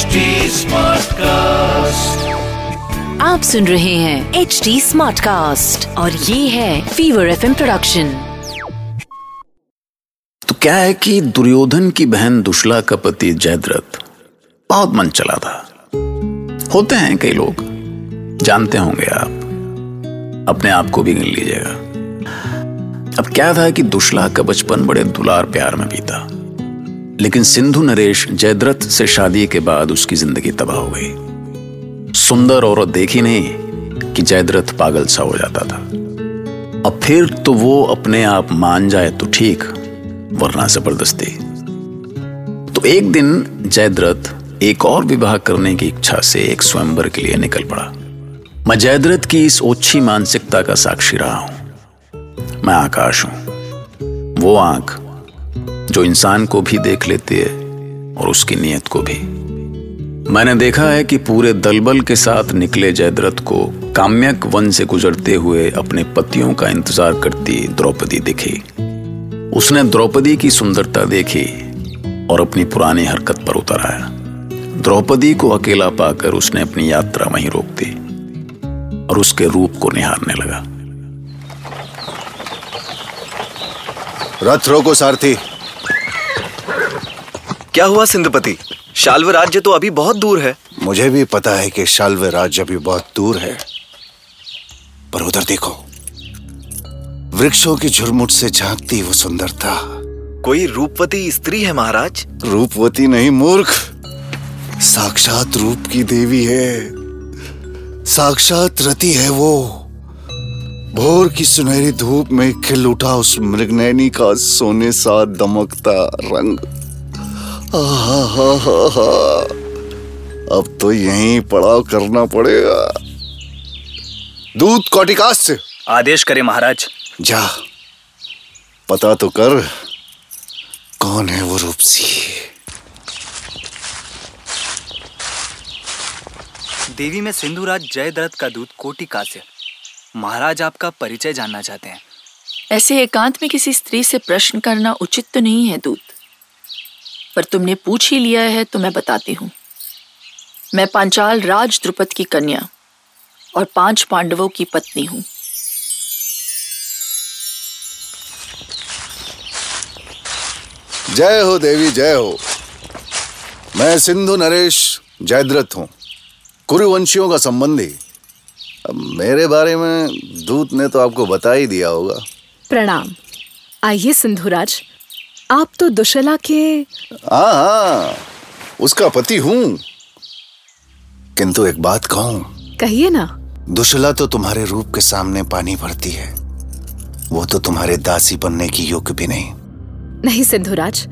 HD Smartcast. आप सुन रहे हैं एच डी स्मार्ट कास्ट और ये है फीवर एफ़ प्रोडक्शन तो क्या है कि दुर्योधन की बहन दुशला का पति जयद्रथ बहुत मन चला था। होते हैं कई लोग। जानते होंगे आप। अपने आप को भी गिन लीजिएगा। अब क्या था कि दुशला का बचपन बड़े दुलार प्यार में बीता। लेकिन सिंधु नरेश जयद्रथ से शादी के बाद उसकी ज़िंदगी तबाह हो गई। सुंदर औरत देखी नहीं कि जयद्रथ पागल सा हो जाता था। अब फिर तो वो अपने आप मान जाए तो ठीक, वरना ज़बरदस्ती। तो एक दिन जयद्रथ एक और विवाह करने की इच्छा से एक स्वयंवर के लिए निकल पड़ा। मैं जयद्रथ की इस ओछी मानसिकता का साक्षी रहा हूँ। मैं आकाश हूँ। वो आँख जो इंसान को भी देख लेती है और उसकी नीयत को भी। मैंने देखा है कि पूरे दलबल के साथ निकले जयद्रथ को काम्यक वन से गुजरते हुए अपने पतियों का इंतज़ार करती द्रौपदी दिखी। उसने द्रौपदी की सुंदरता देखी और अपनी पुरानी हरकत पर उतर आया। द्रौपदी को अकेला पाकर उसने अपनी यात्रा वहीं रोक दी और उसके रूप को निहारने लगा। रथ रोको, सारथी। क्या हुआ सिंधुपति? शाल्व राज्य तो अभी बहुत दूर है। मुझे भी पता है कि शाल्व राज्य अभी बहुत दूर है। पर उधर देखो। वृक्षों की झुरमुट से झांकती वो सुंदरता। कोई रूपवती स्त्री है महाराज? रूपवती नहीं मूर्ख। साक्षात रूप की देवी है। साक्षात रति है वो। भोर की सुनहरी धूप में खिल उठा उस मृगनैनी का सोने सा दमकता रंग। अब तो यहीं पड़ाव करना पड़ेगा। दूध कौटिकास से आदेश करे महाराज। जा पता तो कर कौन है वो रूपसी? देवी में सिंधुराज जयद्रथ का दूत कोटि कास्य महाराज आपका परिचय जानना चाहते हैं। ऐसे एकांत में किसी स्त्री से प्रश्न करना उचित तो नहीं है दूत। पर तुमने पूछ ही लिया है तो मैं बताती हूँ। मैं पांचाल राज द्रुपद की कन्या और पाँच पांडवों की पत्नी हूँ। जय हो देवी जय हो। मैं सिंधु नरेश जयद्रथ हूँ कुरुवंशियों का संबंधी। अब मेरे बारे में दूत ने तो आपको बता ही दिया होगा। प्रणाम। आइए सिंधुराज। आप तो दुशला के हाँ हाँ उसका पति हूँ। किंतु एक बात कहूँ कहिए ना। दुशला तो तुम्हारे रूप के सामने पानी भरती है। वो तो तुम्हारे दासी बनने की योग्य भी नहीं। नहीं सिंधुराज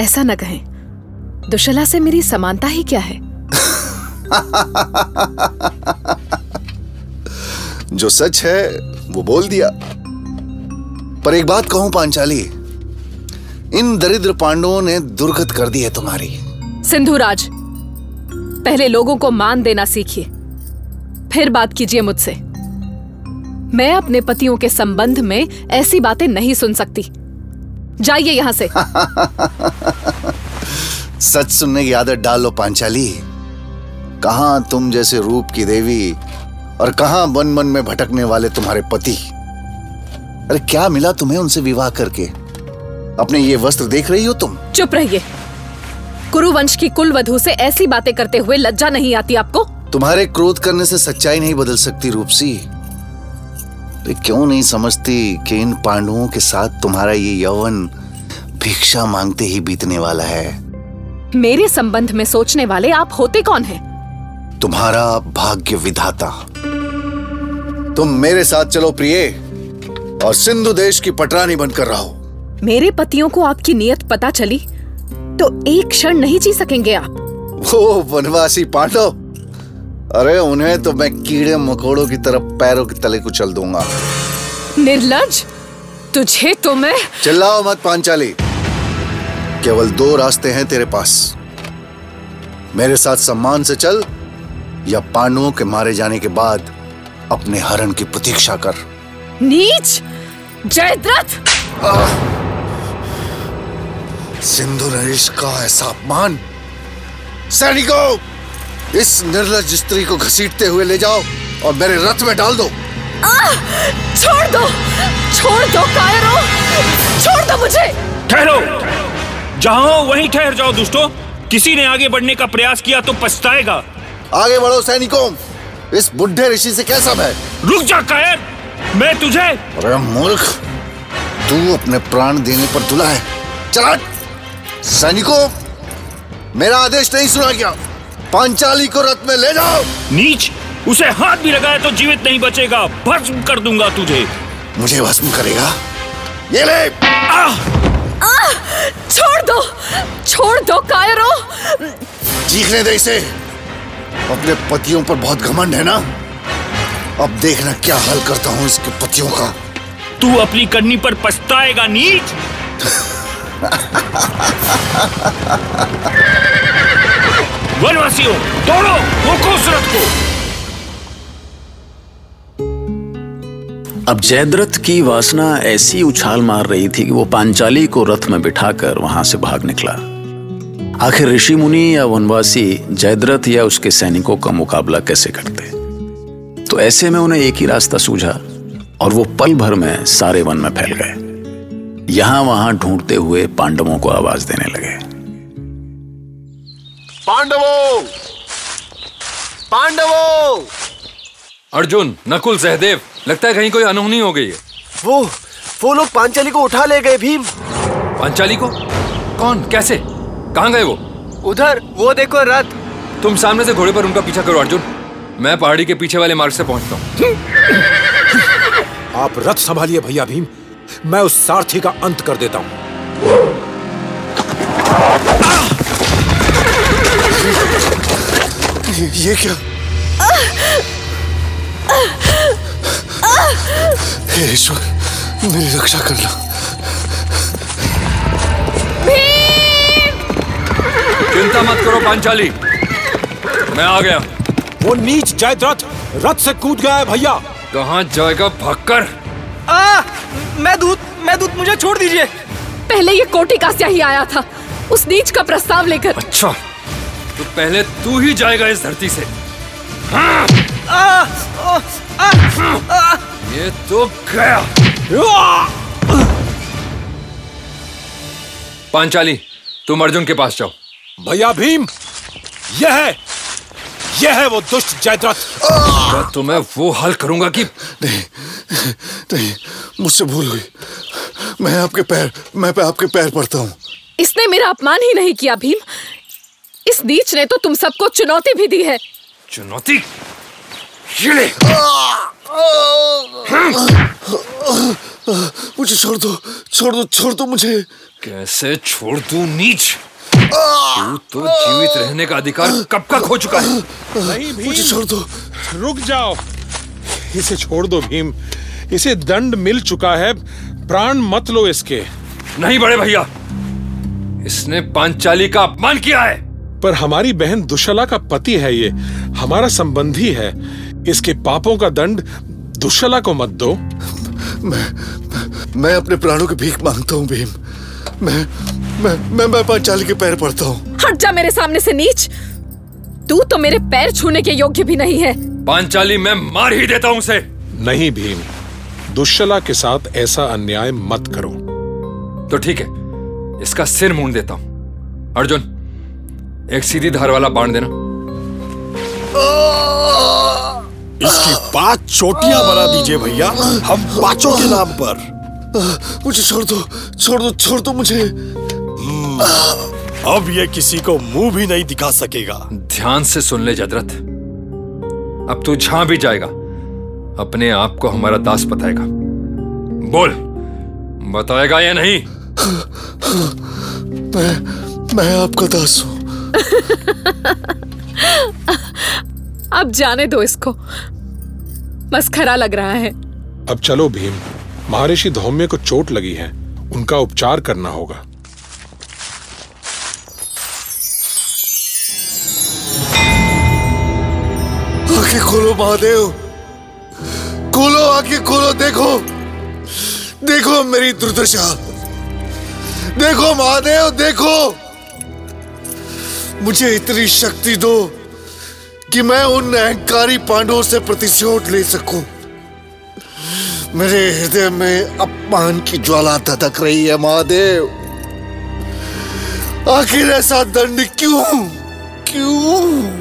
ऐसा न कहें। दुशला से मेरी समानता ही क्या है? जो सच है वो बोल दिया। पर एक बात कहूँ पांचाली इन दरिद्र पांडवों ने दुर्गत कर दी है तुम्हारी। सिंधुराज पहले लोगों को मान देना सीखिए फिर बात कीजिए मुझसे। मैं अपने पतियों के संबंध में ऐसी बातें नहीं सुन सकती। जाइए यहाँ से। सच सुनने की आदत डाल लो पांचाली। कहा तुम जैसे रूप की देवी और कहा मन मन में भटकने वाले तुम्हारे पति? अरे क्या मिला तुम्हें उनसे विवाह करके? अपने ये वस्त्र देख रही हो तुम? चुप रहिए। कुरुवंश की कुल वधु से ऐसी बातें करते हुए लज्जा नहीं आती आपको? तुम्हारे क्रोध करने से सच्चाई नहीं बदल सकती रूपसी। तो क्यों नहीं समझती कि इन पांडवों के साथ तुम्हारा ये यौवन भिक्षा मांगते ही बीतने वाला है? मेरे संबंध में सोचने वाले आप होते कौन हैं? तुम्हारा भाग्य विधाता। तुम मेरे साथ चलो प्रिय और सिंधु देश की पटरानी बनकर रहो। मेरे पतियों को आपकी नियत पता चली तो एक क्षण नहीं जी सकेंगे आप। वो वनवासी पांडव। अरे उन्हें तो मैं कीड़े मकोड़ों की तरफ़ पैरों के तले कुचल दूँगा। निर्लज तुझे तो मैं चिल्लाओ मत पांचाली। केवल दो रास्ते हैं तेरे पास। मेरे साथ सम्मान से चल या पांडवों के मारे जाने के बाद अपने हरण की प्रतीक्षा कर। नीच जयद्रथ। सिंधु नरेश का ऐसा अपमान। सैनिकों इस निर्लज स्त्री को घसीटते हुए ले जाओ और मेरे रथ में डाल दो। छोड़ दो छोड़ दो कायरो छोड़ दो मुझे। ठहरो। जहाँ हो वहीं ठहर जाओ दुष्टो। किसी ने आगे बढ़ने का प्रयास किया तो पछताएगा। आगे बढ़ो सैनिकों। इस बुढ़े ऋषि से कैसा है? रुक जा कायर। मैं तुझे अरे मूर्ख तू अपने प्राण देने पर तुला है। चला सैनिकों मेरा आदेश नहीं सुना गया। पांचाली को रथ में ले जाओ। नीच उसे हाथ भी लगाए तो जीवित नहीं बचेगा। भस्म कर दूँगा तुझे। मुझे भस्म करेगा? ये ले। आह! छोड़ दो। छोड़ दो कायरो। चीखने दे इसे। अपने पतियों पर बहुत घमंड है ना? अब देखना क्या हल करता हूँ इसके पतियों का। तू अपनी करनी पर पछताएगा नीच। वनवासियों, दौड़ो रोको को। अब जयद्रथ की वासना ऐसी उछाल मार रही थी कि वो पांचाली को रथ में बिठाकर वहाँ से भाग निकला। आखिर ऋषि मुनि या वनवासी जयद्रथ या उसके सैनिकों का मुकाबला कैसे करते? तो ऐसे में उन्हें एक ही रास्ता सूझा और वो पल भर में सारे वन में फैल गए। यहाँ वहाँ ढूंढते हुए पांडवों को आवाज़ देने लगे। पांडवों! पांडवों! अर्जुन नकुल सहदेव लगता है कहीं कोई अनहोनी हो गई है। वो वो लोग पांचाली को उठा ले गए भीम। पांचाली को? कौन? कैसे? कहाँ गए वो? उधर वो देखो रथ। तुम सामने से घोड़े पर उनका पीछा करो अर्जुन। मैं पहाड़ी के पीछे वाले मार्ग से पहुँचता हूँ। आप रथ संभालिए भैया भीम। मैं उस सारथी का अंत कर देता हूँ। ये, क्या? हे ईश्वर मेरी रक्षा करना। चिंता मत करो पांचाली। मैं आ गया। वो नीच जयद्रथ रथ से कूद गया है भैया। कहा जाएगा भागकर? आ, मैं दूत मैं दूत मुझे छोड़ दीजिए। पहले ये कोटि का ही आया था। उस नीच का प्रस्ताव लेकर। अच्छा तो पहले तू ही जाएगा इस धरती से। आ, आ, आ, आ, ये तो गया। पांचाली तुम अर्जुन के पास जाओ। भैया भीम यह है यह है वो दुष्ट जयद्रथ। मैं तुम्हें वो हाल करूँगा कि नहीं नहीं मुझसे भूल हुई। मैं आपके पैर मैं पे आपके पैर पड़ता हूँ। इसने मेरा अपमान ही नहीं किया भीम। इस नीच ने तो तुम सबको चुनौती भी दी है। चुनौती? ये ले। मुझे छोड़ दो छोड़ दो छोड़ दो मुझे। कैसे छोड़ दूँ नीच? तू तो जीवित रहने का अधिकार कब का खो चुका है? नहीं भीम। मुझे छोड़ दो। रुक जाओ। इसे छोड़ दो भीम। इसे दंड मिल चुका है। प्राण मत लो इसके। नहीं बड़े भैया इसने पांचाली का अपमान किया है। पर हमारी बहन दुशला का पति है ये। हमारा संबंधी है। इसके पापों का दंड दुशला को मत दो। मैं मैं अपने प्राणों की भीख माँगता हूँ भीम। मैं मैं मैं मैं पांचाली के पैर पड़ता हूँ। हट जा मेरे सामने से नीच। तू तो मेरे पैर छूने के योग्य भी नहीं है। पांचाली मैं मार ही देता हूँ उसे। नहीं भीम दुश्शला के साथ ऐसा अन्याय मत करो। तो ठीक है इसका सिर मूंड देता हूँ। अर्जुन एक सीधी धार वाला बाण देना। इसकी पाँच चोटियाँ बना दीजिए भैया हम पाँचों के नाम पर। मुझे छोड़ दो छोड़ दो छोड़ दो मुझे। अब ये किसी को मुँह भी नहीं दिखा सकेगा। ध्यान से सुन ले जदरथ अब तू जहाँ भी जाएगा अपने आप को हमारा दास बताएगा। बोल बताएगा या नहीं? मैं मैं आपका दास हूँ। अब जाने दो इसको। मस्खरा लग रहा है। अब चलो भीम महर्षि धौम्य को चोट लगी है उनका उपचार करना होगा। आँखें खोलो महादेव। खोलो आँखें खोलो, देखो। देखो मेरी दुर्दशा। देखो महादेव, देखो। मुझे इतनी शक्ति दो कि मैं उन अहंकारी पांडवों से प्रतिशोध ले सकूँ। मेरे हृदय में अपमान की ज्वाला धधक रही है महादेव। आखिर ऐसा दंड क्यों? क्यों?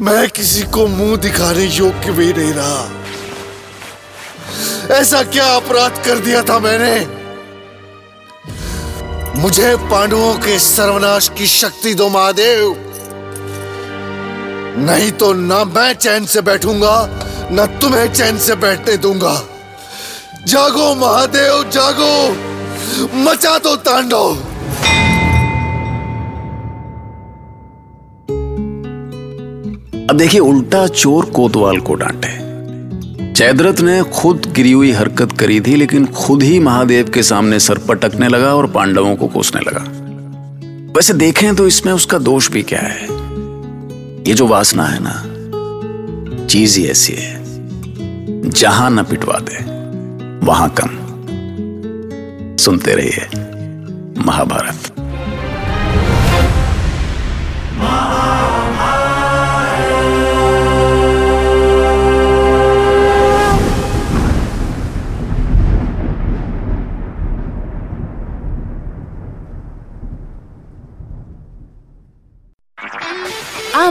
मैं किसी को मुँह दिखाने योग्य भी नहीं रहा। ऐसा क्या अपराध कर दिया था मैंने? मुझे पांडवों के सर्वनाश की शक्ति दो महादेव। नहीं तो ना मैं चैन से बैठूँगा, ना तुम्हें चैन से बैठने दूँगा। जागो महादेव, जागो। मचा दो तांडव। अब देखिए, उल्टा चोर कोतवाल को डांटे। जयद्रथ ने खुद गिरी हुई हरकत करी थी, लेकिन खुद ही महादेव के सामने सर पटकने लगा और पांडवों को कोसने लगा। वैसे देखें तो इसमें उसका दोष भी क्या है? ये जो वासना है ना, चीज़ ही ऐसी है। जहाँ न पिटवा दे, वहाँ कम। सुनते रहिए, महाभारत।